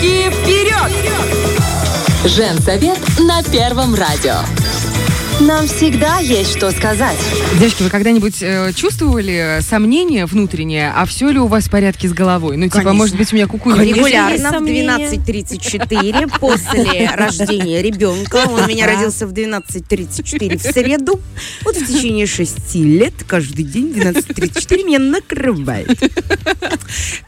Руки вперед! Женсовет на Первом радио. Нам всегда есть что сказать. Девочки, вы когда-нибудь э, чувствовали сомнение внутреннее, а все ли у вас в порядке с головой? Ну, типа, Конечно. может быть, у меня куку Регулярно в сомнения. 12.34 после рождения ребенка. Он у меня родился в 12.34 в среду. Вот в течение шести лет каждый день в 12.34 меня накрывает.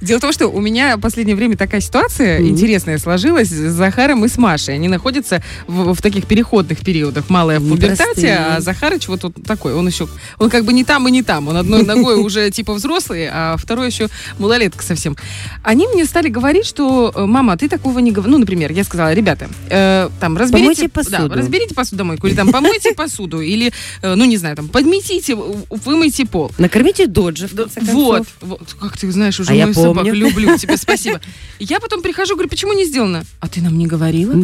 Дело в том, что у меня в последнее время такая ситуация интересная сложилась с Захаром и с Машей. Они находятся в, в таких переходных периодах. Малая в пубертате, Непростые. а Захарыч вот, вот такой. Он еще, он как бы не там и не там. Он одной ногой уже типа взрослый, а второй еще малолетка совсем. Они мне стали говорить, что э, мама, ты такого не говоришь. Ну, например, я сказала, ребята, э, там разберите, Помойте посуду. Да, разберите посудомойку или там помойте посуду или, э, ну не знаю, там подметите, вымойте пол. Накормите доджи, в конце концов. Вот, вот, как ты знаешь, уже А мою собаку люблю, тебе спасибо. Я потом прихожу, говорю, почему не сделано? А ты нам не говорила?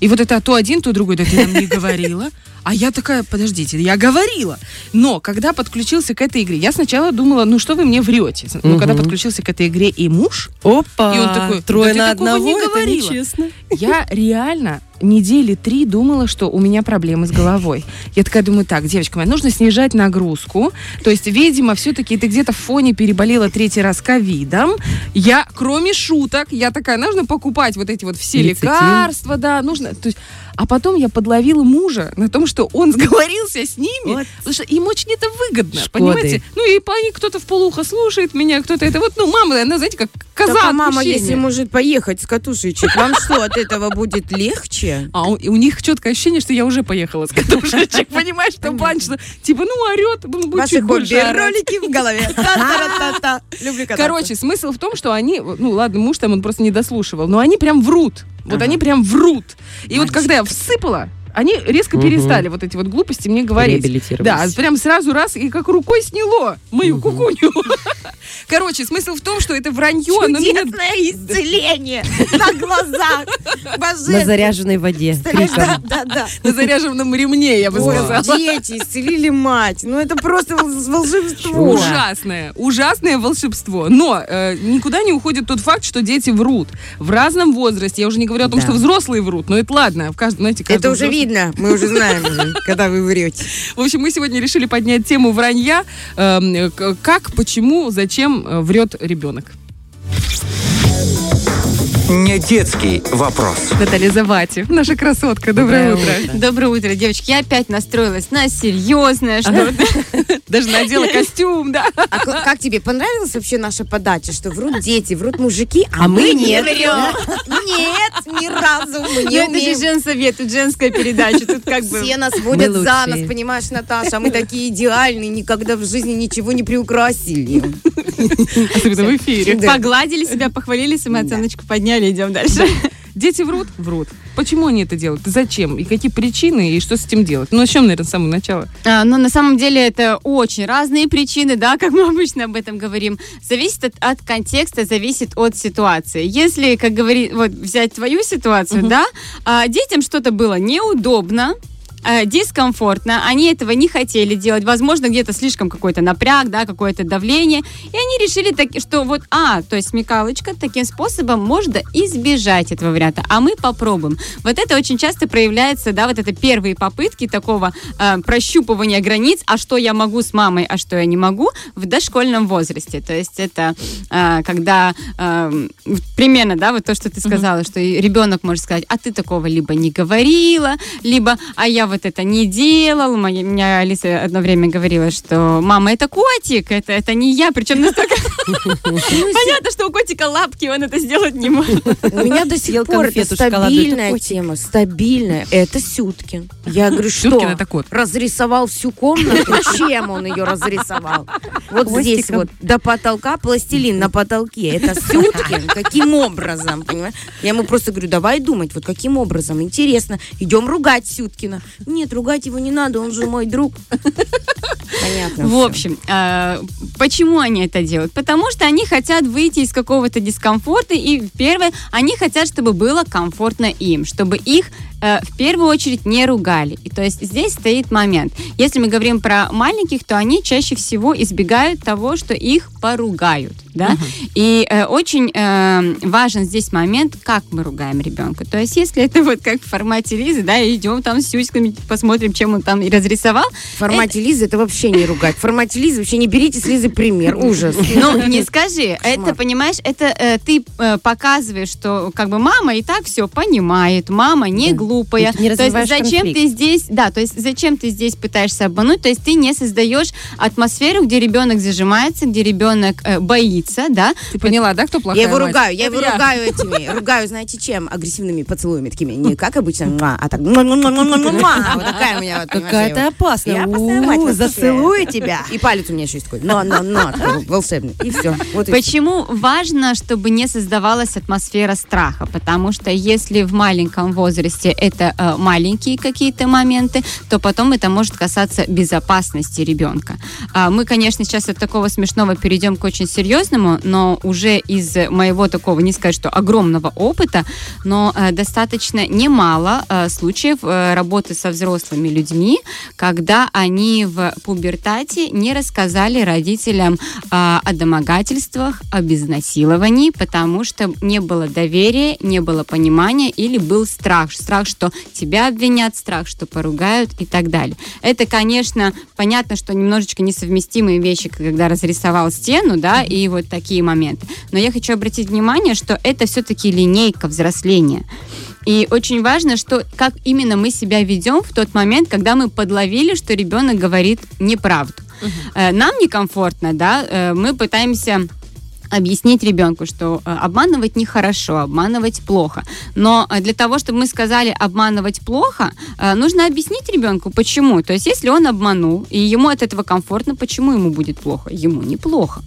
И вот это то один, то другой, да ты нам не говорила. А я такая, подождите, я говорила. Но когда подключился к этой игре, я сначала думала, ну что вы мне врете? Но когда Мгм. подключился к этой игре и муж, Опа! И он такой, трое «Да на такого не одного, это говорила». нечестно. я реально недели три думала, что у меня проблемы с головой. Я такая думаю, так, девочка моя, нужно снижать нагрузку. То есть, видимо, все-таки ты где-то в фоне переболела третий раз ковидом. Я, кроме шуток, я такая, нужно покупать вот эти вот все Лецитин. лекарства, да, нужно. То есть, а потом я подловила мужа на том, что он сговорился с ними, Вот. потому что им очень это выгодно, Шкоды. понимаете? Ну и они кто-то в полухо слушает меня, кто-то это вот, ну мама, она, знаете, как коза Так, а мама, если может поехать с катушечек, вам что, от этого будет легче? А у, у них четкое ощущение, что я уже поехала с катушечек, понимаешь, плане, что типа, ну, орет, ну, будет Ваши чуть больше хобби-ролики в голове. Люблю. Короче, смысл в том, что они, ну ладно, муж там он просто не дослушивал, но они прям врут. Вот они прям врут. И вот когда я всыпала, они резко Мгм. перестали вот эти вот глупости мне говорить. Да, прям сразу раз и как рукой сняло мою кукуню. Короче, смысл в том, что это вранье, но меня Чудесное исцеление на глазах. На Божественно. заряженной воде. Да, да, да. на заряженном ремне, я бы сказала. дети исцелили мать. Ну это просто вол- волшебство. Ужасное, ужасное волшебство. Но э, никуда не уходит тот факт, что дети врут в разном возрасте. Я уже не говорю о том, Да. что взрослые врут, но это ладно. В каждом, знаете, Это каждый уже взрослый- видно. Мы уже знаем, когда вы врете. В общем, мы сегодня решили поднять тему вранья. Эм, как, почему, зачем э, врет ребенок. Не детский вопрос. Наталья Завати, наша красотка. Доброе, Доброе утро. утро. Доброе утро, девочки. Я опять настроилась на серьезное, что Ага. Даже надела костюм, да. А как тебе понравилась вообще наша подача, что врут дети, врут мужики, а, А мы нет. Нет, ни разу мы Ну, не это же женсовет, тут женская передача, тут как бы... Все нас водят за нас, понимаешь, Наташа, а мы такие идеальные, никогда в жизни ничего не приукрасили. Особенно в эфире. Погладили себя, похвалили, самооценочку подняли, идем дальше. Дети врут? Врут. Почему они это делают? Зачем? И какие причины? И что с этим делать? Ну, начнем, наверное, с самого начала. А, Но на самом деле это очень разные причины, да, как мы обычно об этом говорим. Зависит от, от контекста, зависит от ситуации. Если, как говорит, вот взять твою ситуацию, да, а, детям что-то было неудобно, а, дискомфортно, они этого не хотели делать, возможно, где-то слишком какой-то напряг, да, какое-то давление, и они решили, так, что вот, а, то есть смекалочка, таким способом можно избежать этого варианта, а мы попробуем. Вот это очень часто проявляется, да, вот это первые попытки такого э, прощупывания границ, а что я могу с мамой, а что я не могу в дошкольном возрасте. То есть это э, когда э, примерно, да, вот то, что ты сказала, что и ребенок может сказать, а ты такого либо не говорила, либо, а я вот это не делал. Моя, меня Алиса одно время говорила, что мама, это котик, это, это не я, причем настолько понятно, что у котика лапки, он это сделать не может. У меня до сих пор стабильная тема, стабильная. Это Сюткин. Я говорю, что? Это кот. Разрисовал всю комнату? Чем он ее разрисовал? Вот здесь вот до потолка пластилин на потолке. Это Сюткин? Каким образом? Понимаешь? Я ему просто говорю, давай думать, вот каким образом. Интересно. Идем ругать Сюткина. Нет, ругать его не надо, он же мой друг. Понятно. В общем, э, почему они это делают? Потому что они хотят выйти из какого-то дискомфорта, и первое, они хотят, чтобы было комфортно им, чтобы их э, в первую очередь не ругали. И то есть здесь стоит момент. Если мы говорим про маленьких, то они чаще всего избегают того, что их поругают. Да? И э, очень э, важен здесь момент, как мы ругаем ребенка. То есть если это вот как в формате Лизы, да, идем там с сюськами, посмотрим, чем он там и разрисовал, В формате Лизы это вообще не ругать. В формате Лизы вообще не берите с Лизы пример. Ужас. Ну, не скажи. Это, понимаешь, это э, ты э, показываешь, что как бы мама и так все понимает, мама не Да. Глупая. Не то есть зачем конфликт. ты здесь, да, то есть зачем ты здесь пытаешься обмануть, то есть ты не создаешь атмосферу, где ребенок зажимается, где ребенок э, боится, да. Ты поняла, да, кто плохая Я его мать? ругаю, я его Это ругаю этими, ругаю, знаете чем? Агрессивными поцелуями такими. Не как обычно, а так. Вот такая у меня Какая-то я- опасная. Я опасная мать, Зацелую тебя. И палец у меня еще есть такой. Но, но, но, волшебный. И все. Почему важно, чтобы не создавалась атмосфера страха? Потому что если в маленьком возрасте это э, маленькие какие-то моменты, то потом это может касаться безопасности ребенка. А, мы, конечно, сейчас от такого смешного перейдем к очень серьезному, но уже из моего такого, не сказать, что огромного опыта, но э, достаточно немало э, случаев э, работы со взрослыми людьми, когда они в пубертате не рассказали родителям а, о домогательствах, об изнасиловании, потому что не было доверия, не было понимания или был страх. Страх, что тебя обвинят, страх, что поругают и так далее. Это, конечно, понятно, что немножечко несовместимые вещи, когда разрисовал стену, да, и вот такие моменты. Но я хочу обратить внимание, что это все-таки линейка взросления. И очень важно, что как именно мы себя ведем в тот момент, когда мы подловили, что ребенок говорит неправду. Э, Нам некомфортно, да, э, мы пытаемся объяснить ребенку, что э, обманывать нехорошо, обманывать плохо. Но э, для того, чтобы мы сказали обманывать плохо, э, нужно объяснить ребенку, почему. То есть, если он обманул, и ему от этого комфортно, почему ему будет плохо? Ему неплохо.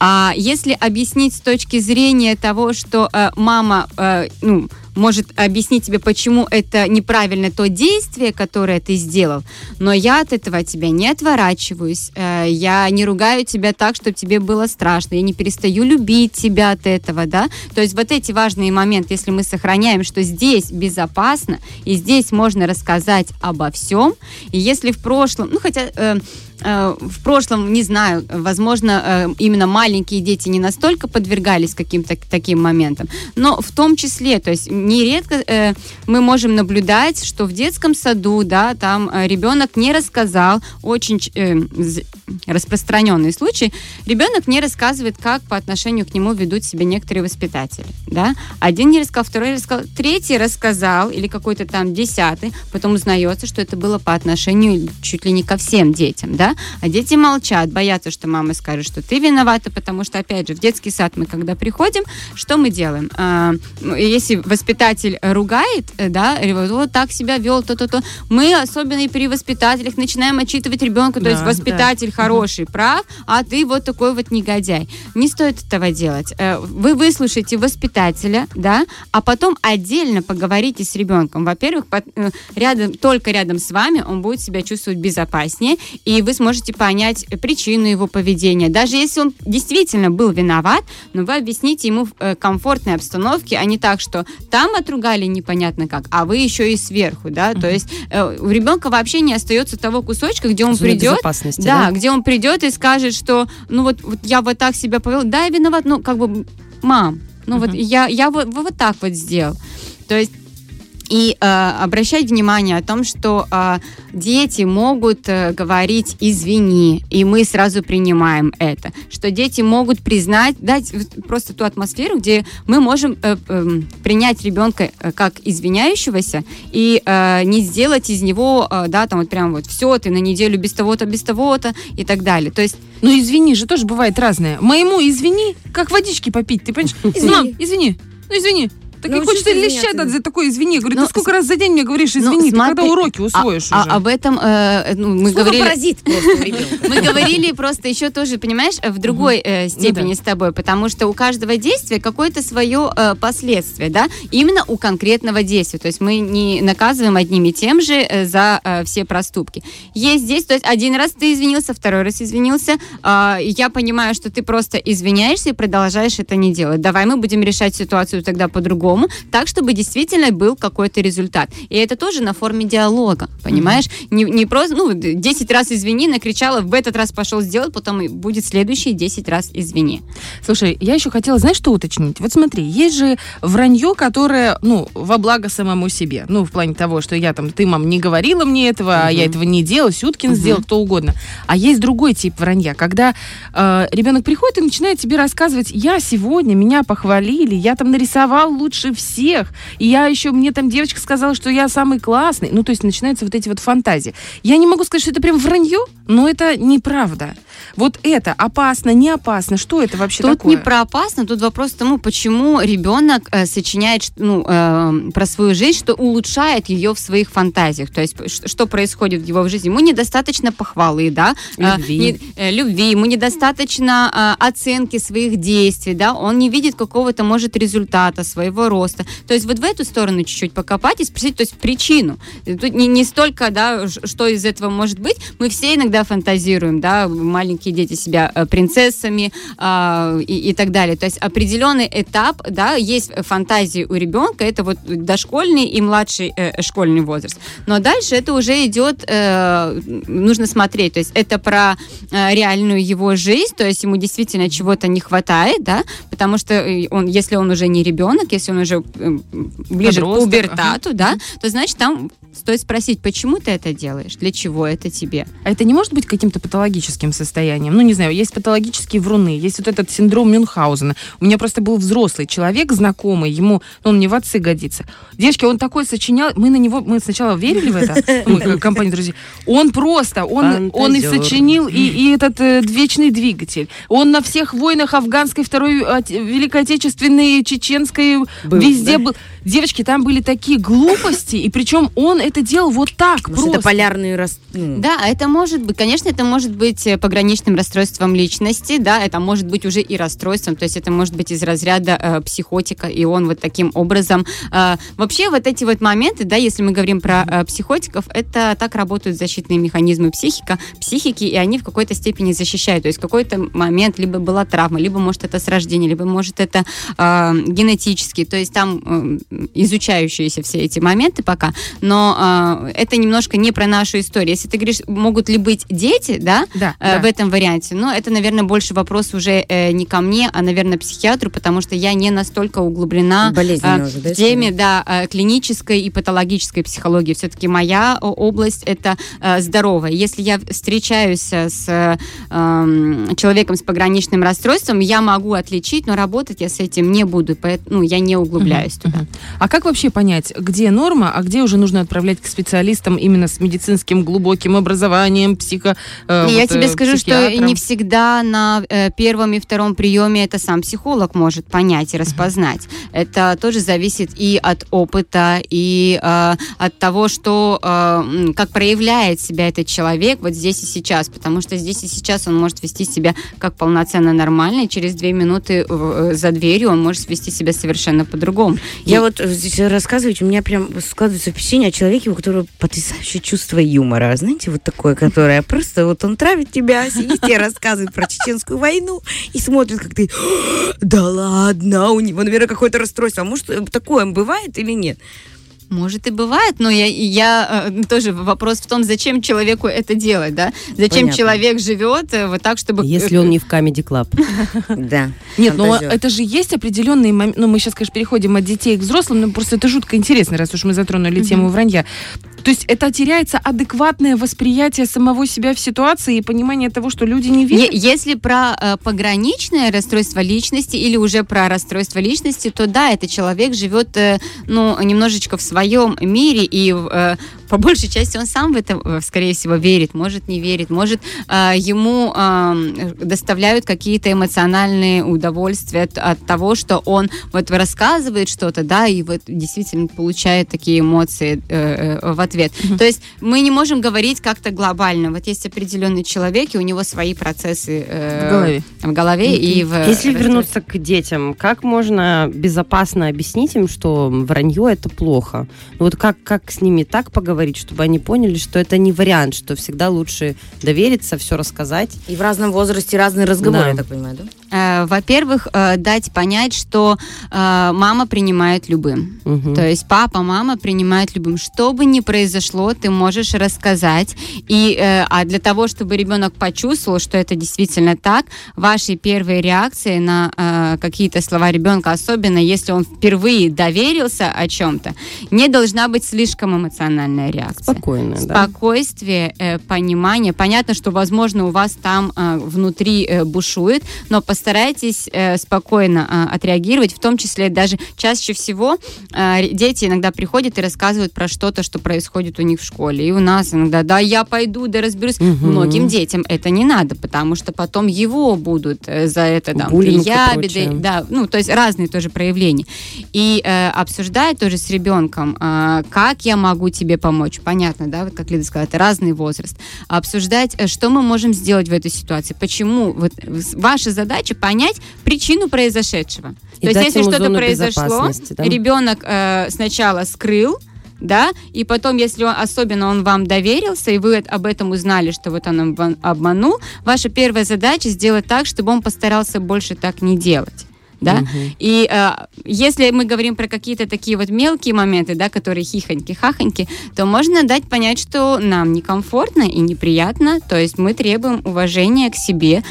А если объяснить с точки зрения того, что э, мама, э, ну, может объяснить тебе, почему это неправильно то действие, которое ты сделал, но я от этого от тебя не отворачиваюсь, я не ругаю тебя так, чтобы тебе было страшно, я не перестаю любить тебя от этого, да, то есть вот эти важные моменты, если мы сохраняем, что здесь безопасно, и здесь можно рассказать обо всем, и если в прошлом, ну хотя... э, э, в прошлом, не знаю, возможно, э, именно маленькие дети не настолько подвергались каким-то таким моментам, но в том числе, то есть нередко э, мы можем наблюдать, что в детском саду, да, там ребенок не рассказал, очень распространенный случай, ребенок не рассказывает, как по отношению к нему ведут себя некоторые воспитатели, да, один не рассказал, второй не рассказал, третий рассказал, или какой-то там десятый, потом узнается, что это было по отношению чуть ли не ко всем детям, да, а дети молчат, боятся, что мама скажет, что ты виновата, потому что, опять же, в детский сад мы, когда приходим, что мы делаем? А, ну, если воспитатель ругает, э, да, вот, так себя вел, то-то-то, мы, особенно и при воспитателях, начинаем отчитывать ребенка, то Да, есть воспитатель хороший, прав, а ты вот такой вот негодяй. Не стоит этого делать. Э, Вы выслушаете воспитателя, да, а потом отдельно поговорите с ребенком. Во-первых, э, рядом, только рядом с вами он будет себя чувствовать безопаснее, и вы сможете понять причину его поведения. Даже если он действительно был виноват, но вы объясните ему в э, комфортной обстановке, а не так, что там отругали непонятно как, а вы еще и сверху, да, то есть у ребенка вообще не остается того кусочка, где он Зоны придет, да, да? где он придет и скажет, что, ну вот, вот я вот так себя повел, да, я виноват, ну как бы, мам, ну вот я, я вот, вот так вот сделал. То есть и э, обращать внимание о том, что э, дети могут э, говорить «извини», и мы сразу принимаем это. Что дети могут признать, дать просто ту атмосферу, где мы можем э, эм, принять ребенка э, как извиняющегося и э, не сделать из него, э, да, там вот прям вот все, ты на неделю без того-то, без того-то и так далее. То есть Ну извини же, тоже бывает разное. Моему извини, как водички попить, ты понимаешь? Мам, извини, ну извини. Так Ну, и хочется лещать надо за такое извини. Говорю, Ну, ты сколько раз за день мне говоришь извини, ты когда уроки усвоишь а, уже? а об этом э, ну, мы говорили... паразит. Мы говорили просто еще тоже, понимаешь, в другой э, степени с тобой, потому что у каждого действия какое-то свое э, последствие, да, именно у конкретного действия. То есть мы не наказываем одним и тем же э, за э, все проступки. Есть здесь, то есть один раз ты извинился, второй раз извинился, э, я понимаю, что ты просто извиняешься и продолжаешь это не делать. Давай мы будем решать ситуацию тогда по-другому, так, чтобы действительно был какой-то результат. И это тоже на форме диалога, понимаешь? Не, не просто, ну, 10 раз извини, накричала, в этот раз пошел сделать, потом и будет следующие 10 раз извини. Слушай, я еще хотела, знаешь, что уточнить? Вот смотри, есть же вранье, которое, ну, во благо самому себе. Ну, в плане того, что я там, ты, мам, не говорила мне этого, а я этого не делала, Сюткин сделал, кто угодно. А есть другой тип вранья, когда э, ребенок приходит и начинает тебе рассказывать, я сегодня, меня похвалили, я там нарисовал лучше всех, и я еще, мне там девочка сказала, что я самый классный. Ну, то есть начинаются вот эти вот фантазии. Я не могу сказать, что это прям вранье, но это неправда. Вот это опасно, не опасно, что это вообще Тут такое? не про опасно, тут вопрос к тому, почему ребенок э, сочиняет ну, э, про свою жизнь, что улучшает ее в своих фантазиях. То есть что происходит в его жизни? Ему недостаточно похвалы, да, э, Любви. не- э, любви, ему недостаточно э, оценки своих действий, да, он не видит какого-то, может, результата своего роста. То есть вот в эту сторону чуть-чуть покопать и спросить, то есть причину. Э, Тут не, не столько, да, что из этого может быть. Мы все иногда фантазируем, да, маленькие дети себя э, принцессами а, и, и так далее. То есть определенный этап, да, есть фантазии у ребенка, это вот дошкольный и младший э, школьный возраст. Но дальше это уже идет, э, нужно смотреть, то есть это про э, реальную его жизнь, то есть ему действительно чего-то не хватает, да, потому что э, он, если он уже не ребенок, если он уже э, ближе к Подросток, пубертату, да, то значит там стоит спросить, почему ты это делаешь, для чего это тебе. А это не может быть каким-то патологическим состоянием? Ну, не знаю, есть патологические вруны, есть вот этот синдром Мюнхгаузена. У меня просто был взрослый человек, знакомый, ему, ну, он мне в отцы годится. Девочки, он такой сочинял, мы на него, мы сначала верили в это, мы, как компания друзей. Он просто, он, он и сочинил и, и этот э, вечный двигатель. Он на всех войнах афганской, второй Оте- Великой Отечественной, чеченской, Был, везде да? был. Девочки, там были такие глупости, и причем он это делал вот так, Может, просто. это полярный рас... ну, Да, это может быть, конечно, это может быть э, пограничным расстройством личности, да, это может быть уже и расстройством, то есть это может быть из разряда э, психотика, и он вот таким образом... э, вообще вот эти вот моменты, да, если мы говорим про э, психотиков, это так работают защитные механизмы психика, психики, и они в какой-то степени защищают, то есть в какой-то момент либо была травма, либо может это с рождения, либо может это э, генетически, то есть там изучающиеся все эти моменты пока, но э, это немножко не про нашу историю. Если ты говоришь, могут ли быть дети, да, Да, э, да. в этом варианте, но это, наверное, больше вопрос уже э, не ко мне, а, наверное, психиатру, потому что я не настолько углублена Болезненно э, уже, да, в теме, да, э, клинической и патологической психологии. Все-таки моя область это здоровая. Если я встречаюсь с человеком с пограничным расстройством, я могу отличить, но работать я с этим не буду, поэтому ну, я не углубляюсь туда. А как вообще понять, где норма, а где уже нужно отправлять к специалистам именно с медицинским глубоким образованием, психо... э, я вот, тебе э, скажу, что не всегда на э, первом и втором приеме это сам психолог может понять и распознать. Это тоже зависит и от опыта, и э, от того, что э, как проявляет себя этот человек вот здесь и сейчас, потому что здесь и сейчас он может вести себя как полноценно нормально, и через две минуты э, за дверью он может вести себя совершенно по-другому. Я вот э, здесь рассказываете, у меня прям складывается впечатление о человеке, у которого потрясающее чувство юмора. Знаете, вот такое, которое просто вот он травит тебя, сидит тебе рассказывает про чеченскую войну и смотрит, как ты, да ладно, у него, наверное, какое-то расстройство. А может, э, такое бывает или нет? Может и бывает, но я, я э, тоже вопрос в том, зачем человеку это делать, да? Зачем Понятно. человек живет э, вот так, чтобы... Если он не в Comedy Club. Да. Нет, ну фантазер. это же есть определенные моменты. Ну, мы сейчас, конечно, переходим от детей к взрослым, но просто это жутко интересно, раз уж мы затронули тему вранья. То есть это теряется адекватное восприятие самого себя в ситуации и понимание того, что люди не Е- видят. Если про э, пограничное расстройство личности или уже про расстройство личности, то да, этот человек живет, э, ну, немножечко в своем мире и э, по большей части он сам в это, э, скорее всего, верит, может не верит, может э, ему э, доставляют какие-то эмоциональные удовольствия от, от того, что он вот рассказывает что-то, да, и вот действительно получает такие эмоции э, э, в ответ. Mm-hmm. То есть мы не можем говорить как-то глобально. Вот есть определенный человек, и у него свои процессы э, в голове, в голове mm-hmm. и в... Если вернуться к детям, как можно безопасно объяснить им, что вранье это плохо? Ну вот как, как с ними так поговорить, чтобы они поняли, что это не вариант, что всегда лучше довериться, все рассказать? И в разном возрасте разные разговоры, да. я так понимаю, да? Э, во-первых, э, дать понять, что э, мама принимает любым. Угу. То есть папа, мама принимает любым. Что бы ни произошло, ты можешь рассказать. И, а для того, чтобы ребенок почувствовал, что это действительно так, ваши первые реакции на какие-то слова ребенка, особенно если он впервые доверился о чем-то, не должна быть слишком эмоциональная реакция. Спокойно, Спокойствие, да? понимание. Понятно, что, возможно, у вас там внутри бушует, но постоянно старайтесь э, спокойно э, отреагировать, в том числе даже чаще всего э, дети иногда приходят и рассказывают про что-то, что происходит у них в школе. И у нас иногда, да, я пойду, да разберусь. Угу. Многим детям это не надо, потому что потом его будут э, за это там ябеды, да, ну, то есть разные тоже проявления. И э, обсуждать тоже с ребенком, э, как я могу тебе помочь. Понятно, да, вот как Лида сказала, это разный возраст. Обсуждать, э, что мы можем сделать в этой ситуации, почему. Вот ваша задача задача понять причину произошедшего. И То есть, если что-то произошло, да? ребенок э, сначала скрыл, да, и потом, если он, особенно он вам доверился, и вы об этом узнали, что вот он обманул, ваша первая задача сделать так, чтобы он постарался больше так не делать да, угу. и э, если мы говорим про какие-то такие вот мелкие моменты, да, которые хихоньки, хахоньки, то можно дать понять, что нам некомфортно и неприятно, то есть мы требуем уважения к себе,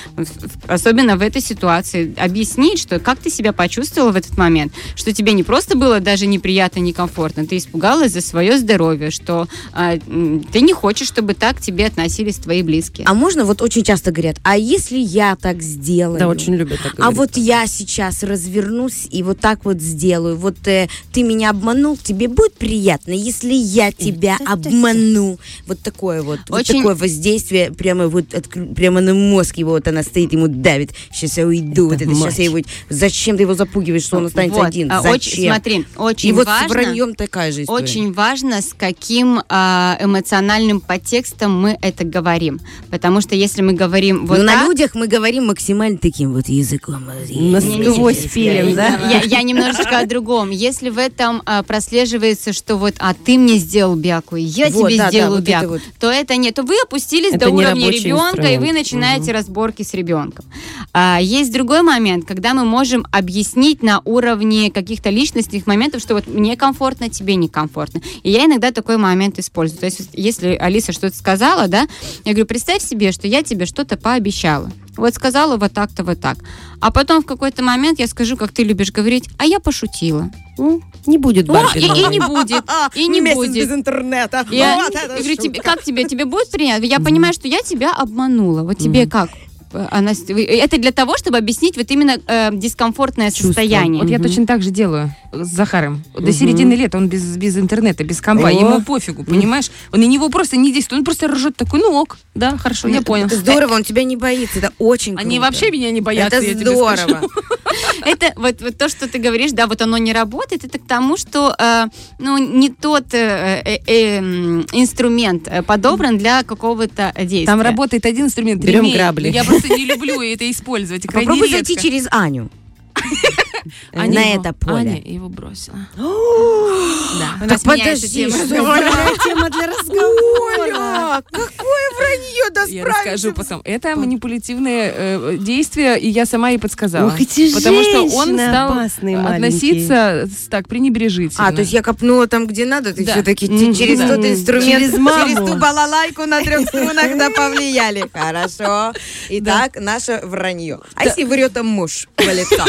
особенно в этой ситуации, объяснить, что как ты себя почувствовала в этот момент, что тебе не просто было даже неприятно, некомфортно, ты испугалась за свое здоровье, что э, ты не хочешь, чтобы так к тебе относились твои близкие. А можно, вот очень часто говорят, а если я так сделаю? Да, очень любят так говорить. А вот я сейчас развернусь и вот так вот сделаю. Вот э, ты меня обманул, тебе будет приятно, если я тебя обману. Вот такое вот, Очень... вот такое воздействие прямо вот от, прямо на мозг его вот она стоит, ему давит. Сейчас я уйду, это вот это сейчас я его. Зачем ты его запугиваешь, что он останется вот. один? А, Зачем? Очень, смотри, очень и вот важно. с враньем такая же история. Очень важно, с каким а, эмоциональным подтекстом мы это говорим, потому что если мы говорим вот ну, так, на людях мы говорим максимально таким вот языком. Насквозь спилим, да? Я, я немножечко о другом. Если в этом а, прослеживается, что вот, а ты мне сделал бяку, я вот, тебе да, сделаю да, бяку, вот вот. то это нет. То вы опустились это до уровня ребенка, и вы начинаете угу. разборки с ребенком. А, есть другой момент, когда мы можем объяснить на уровне каких-то личностных моментов, что вот мне комфортно, тебе некомфортно. И я иногда такой момент использую. То есть, если Алиса что-то сказала, да, я говорю, представь себе, что я тебе что-то пообещала. Вот сказала вот так-то, вот так. А потом в какой-то момент я скажу, как ты любишь говорить, а я пошутила. Ну, не будет Барби. И, и не будет. И не Месяц будет. без интернета. Я, вот я говорю, тебе, как тебе? Тебе будет приятно? Я понимаю, что я тебя обманула. Вот тебе как? Она, это для того, чтобы объяснить вот именно э, дискомфортное Чувство. состояние. Вот угу. я точно так же делаю с Захаром. До угу. середины лета он без, без интернета, без компа. О. Ему пофигу, понимаешь? Он на него просто не действует. Он просто ржет такой, ну ок, да, хорошо, я понял. Здорово, он тебя не боится. Это очень круто. Они вообще меня не боятся. Это здорово. Это вот, вот то, что ты говоришь, да, вот оно не работает, это к тому, что э, ну, не тот э, э, э, инструмент подобран для какого-то действия. Там работает один инструмент. Берем грабли. Я просто не люблю это использовать. Попробуй зайти через Аню. Аня на его, это поле. Аня его бросила. да. Так подожди, что тема для разговора. Какое вранье, да Я расскажу потом. Это манипулятивное э, действие, и я сама ей подсказала. Ох, эти Потому что он стал относиться так пренебрежительно. А, то есть я копнула там, где надо, ты все-таки через тот инструмент, через ту балалайку на трех струнах да повлияли. Хорошо. Итак, наше вранье. А если врет муж в лицо?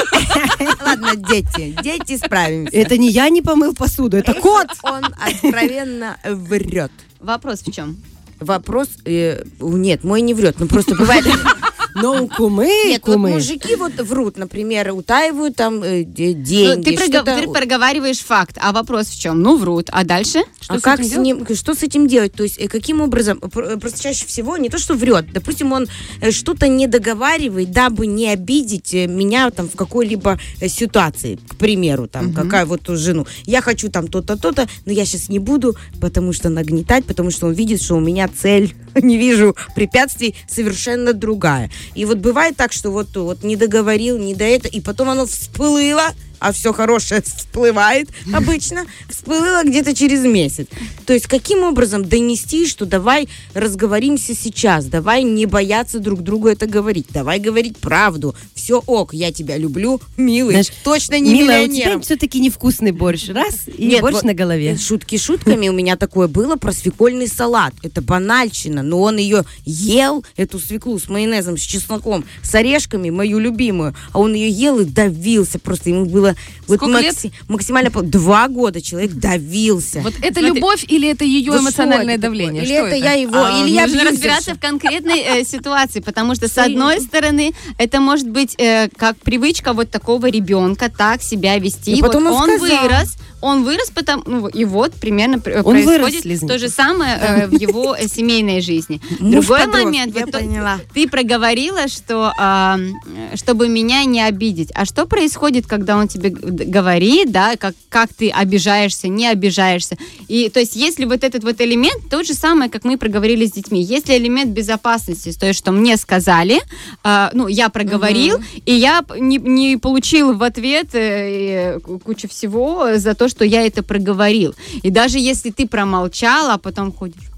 Ладно, дети, дети справимся. Это не я не помыл посуду, это кот. Он откровенно врет. Вопрос в чем? Вопрос, э, нет, мой не врет, ну просто бывает... Но у кумы, Нет, вот кумы. мужики вот врут, например, утаивают там э, Ну, деньги. ты, прога- ты проговариваешь факт, а вопрос в чем? Ну, врут, а дальше? а как с ним, что с этим делать? То есть э, каким образом? Пр- Просто чаще всего не то, что врет. Допустим, он э, что-то не договаривает, дабы не обидеть э, меня там в какой-либо э, ситуации, к примеру, там какая вот ту жену. Я хочу там то-то, то-то, но я сейчас не буду, потому что нагнетать, потому что он видит, что у меня цель, не вижу препятствий, совершенно другая. И вот бывает так, что вот вот не договорил, не до этого, и потом оно всплыло, а все хорошее всплывает обычно, всплыло где-то через месяц. То есть каким образом донести, что давай разговоримся сейчас, давай не бояться друг другу это говорить, давай говорить правду, все ок, я тебя люблю, милый, Знаешь, точно не Милая, у тебя миллионером. все-таки невкусный борщ. Раз, и Нет, борщ вот, на голове. Шутки шутками, у меня такое было про свекольный салат. Это банальщина, но он ее ел, эту свеклу с майонезом, с чесноком, с орешками, мою любимую, а он ее ел и давился просто. Ему было вот Сколько лет? макси- максимально пол- два года человек давился. Вот это Смотри. любовь или это ее Да что эмоциональное это давление? такое? Что Или это я его, А, или я нужно разбираться в конкретной э, ситуации, потому что, с одной стороны, это может быть э, как привычка вот такого ребенка так себя вести. И Вот потом он он сказал. вырос, он вырос, потому, ну, и вот примерно пр- Он вырос, происходит Лизонька. то же самое э, в его э, семейной жизни. Другой момент, я поняла. ты проговорила, что чтобы меня не обидеть. А что происходит, когда он тебе говорит, да, как, как ты обижаешься, не обижаешься? И то есть, если вот этот вот элемент, то же самое, как мы проговорили с детьми, если элемент безопасности, то есть, что мне сказали, а, ну, я проговорил, и я не, не получил в ответ э, э, ку- кучу всего за то, что я это проговорил. И даже если ты промолчал, а потом ходишь.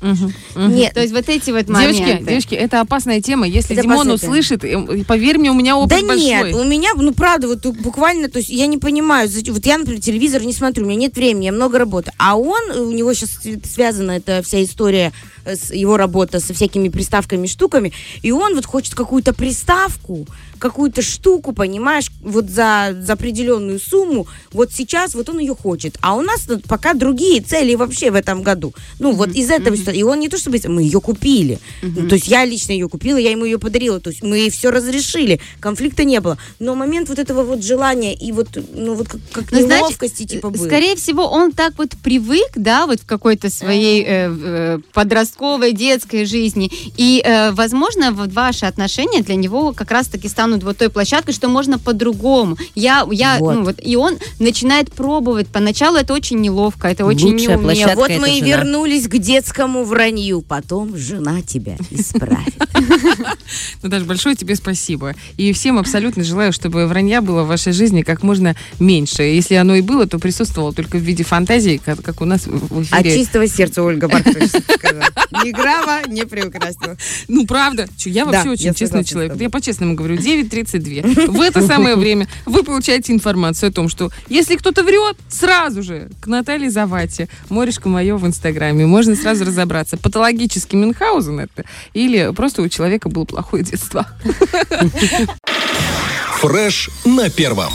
Мгм. Нет, То есть вот эти вот моменты. Девочки, девочки, это опасная тема. Если Это Димон услышит, э, поверь мне, у меня опыт Да большой. нет, у меня, ну правда, вот буквально, то есть я не понимаю, вот я, например, телевизор не смотрю, у меня нет времени, я много работы, а он, э, у него сейчас связана эта вся история, э, его работа со всякими приставками, штуками, и он вот хочет какую-то приставку, какую-то штуку, понимаешь, вот за, за определенную сумму, вот сейчас вот он ее хочет, а у нас тут пока другие цели вообще в этом году. Ну вот из этого, что- и он не то чтобы, мы ее купили, Ну, то есть я лично ее купила, я ему ее подарила, то есть мы все разрешили, конфликта не было, но момент вот этого вот желания и вот, ну вот как, как Ну, неловкости типа был. Скорее всего, он так вот привык, да, вот в какой-то своей э, э, подростковой, детской жизни. И, э, возможно, вот ваши отношения для него как раз-таки станут вот той площадкой, что можно по-другому. Я, я, Вот. ну вот, и он начинает пробовать. Поначалу это очень неловко, это очень Лучшая неумело. площадка. вот это мы и жена. вернулись к детскому вранью, потом жена тебя исправит. Ну, даже большое тебе спасибо. И всем абсолютно желаю, чтобы вранья было в вашей жизни как можно меньше. Если оно и было, то присутствовало только в виде фантазии, как, как у нас в в От эфире. чистого сердца Ольга Баркович сказала. Ни грамма не приукрасила. Ну, правда. Чё, я вообще Да, очень я честный человек. Я по-честному говорю, 9.32. В это самое время вы получаете информацию о том, что если кто-то врет, сразу же к Наталье Завате, морешка мое в Инстаграме. Можно сразу разобраться, патологический Мюнхгаузен это или просто у человека было плохое детство. Фреш на первом.